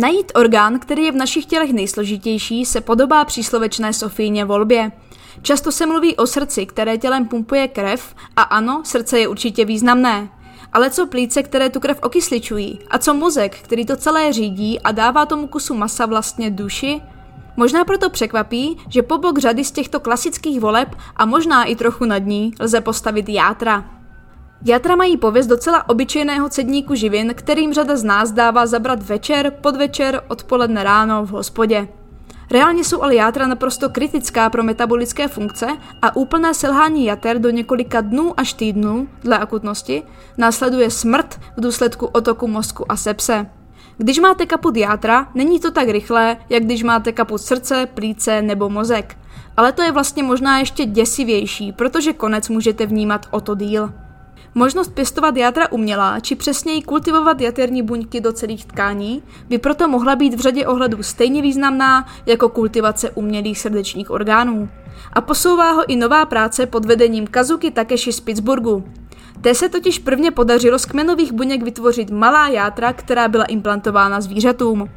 Najít orgán, který je v našich tělech nejsložitější, se podobá příslovečné Sofíně volbě. Často se mluví o srdci, které tělem pumpuje krev a ano, srdce je určitě významné. Ale co plíce, které tu krev okysličují? A co mozek, který to celé řídí a dává tomu kusu masa vlastně duši? Možná proto překvapí, že po bok řady z těchto klasických voleb a možná i trochu nad ní lze postavit játra. Játra mají pověst docela obyčejného cedníku živin, kterým řada z nás dává zabrat večer, podvečer, odpoledne ráno v hospodě. Reálně jsou ale játra naprosto kritická pro metabolické funkce a úplné selhání jater do několika dnů až týdnů, dle akutnosti, následuje smrt v důsledku otoku mozku a sepse. Když máte kaput játra, není to tak rychlé, jak když máte kaput srdce, plíce nebo mozek. Ale to je vlastně možná ještě děsivější, protože konec můžete vnímat o to díl. Možnost pěstovat játra umělá, či přesněji kultivovat jaterní buňky do celých tkání, by proto mohla být v řadě ohledů stejně významná jako kultivace umělých srdečních orgánů. A posouvá ho i nová práce pod vedením Kazuki Takeshi z Pittsburghu. Té se totiž prvně podařilo z kmenových buněk vytvořit malá játra, která byla implantována zvířatům.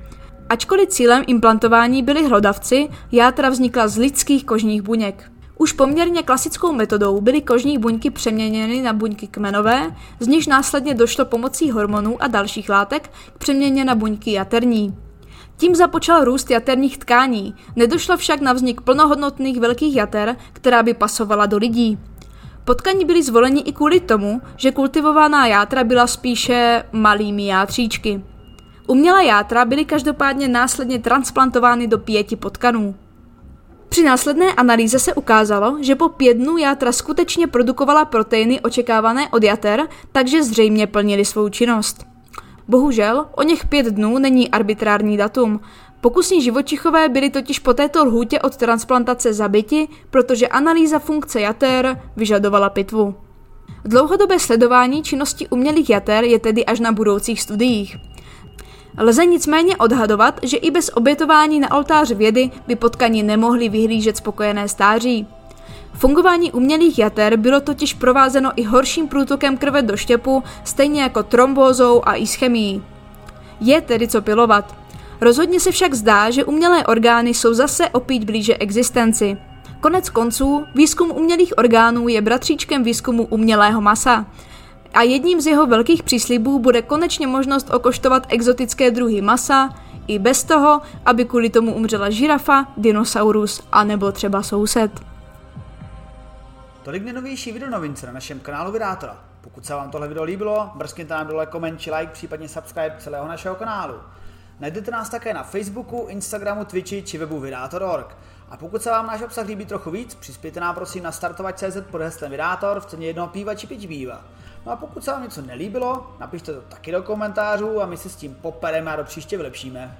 Ačkoliv cílem implantování byli hlodavci, játra vznikla z lidských kožních buněk. Už poměrně klasickou metodou byly kožní buňky přeměněny na buňky kmenové, z nichž následně došlo pomocí hormonů a dalších látek k přeměně na buňky jaterní. Tím započal růst jaterních tkání, nedošlo však na vznik plnohodnotných velkých jater, která by pasovala do lidí. Potkaní byly zvoleni i kvůli tomu, že kultivovaná játra byla spíše malými játříčky. Umělá játra byly každopádně následně transplantovány do pěti potkanů. Při následné analýze se ukázalo, že po pět dnů játra skutečně produkovala proteiny očekávané od jater, takže zřejmě plnili svou činnost. Bohužel, o něch pět dnů není arbitrární datum. Pokusní živočichové byli totiž po této lhůtě od transplantace zabiti, protože analýza funkce jater vyžadovala pitvu. Dlouhodobé sledování činnosti umělých jater je tedy až na budoucích studiích. Lze nicméně odhadovat, že i bez obětování na oltář vědy by potkaní nemohli vyhlížet spokojené stáří. Fungování umělých jater bylo totiž provázeno i horším průtokem krve do štěpu, stejně jako trombózou a ischemií. Je tedy co pilovat. Rozhodně se však zdá, že umělé orgány jsou zase opít blíže existenci. Konec konců, výzkum umělých orgánů je bratříčkem výzkumu umělého masa a jedním z jeho velkých příslibů bude konečně možnost okoštovat exotické druhy masa, i bez toho, aby kvůli tomu umřela žirafa, dinosaurus a nebo třeba soused. Tolik nejnovější videonovince na našem kanálu Vydátora. Pokud se vám tohle video líbilo, mrzkněte nám dole koment či like, případně subscribe celého našeho kanálu. Najdete nás také na Facebooku, Instagramu, Twitchi či webu Vydátor.org. A pokud se vám náš obsah líbí trochu víc, přispějte nám prosím na startovat.cz pod heslem Vydátor v ceně jednoho píva či píva. No a pokud se vám něco nelíbilo, napište to taky do komentářů a my se s tím popereme a do příště vylepšíme.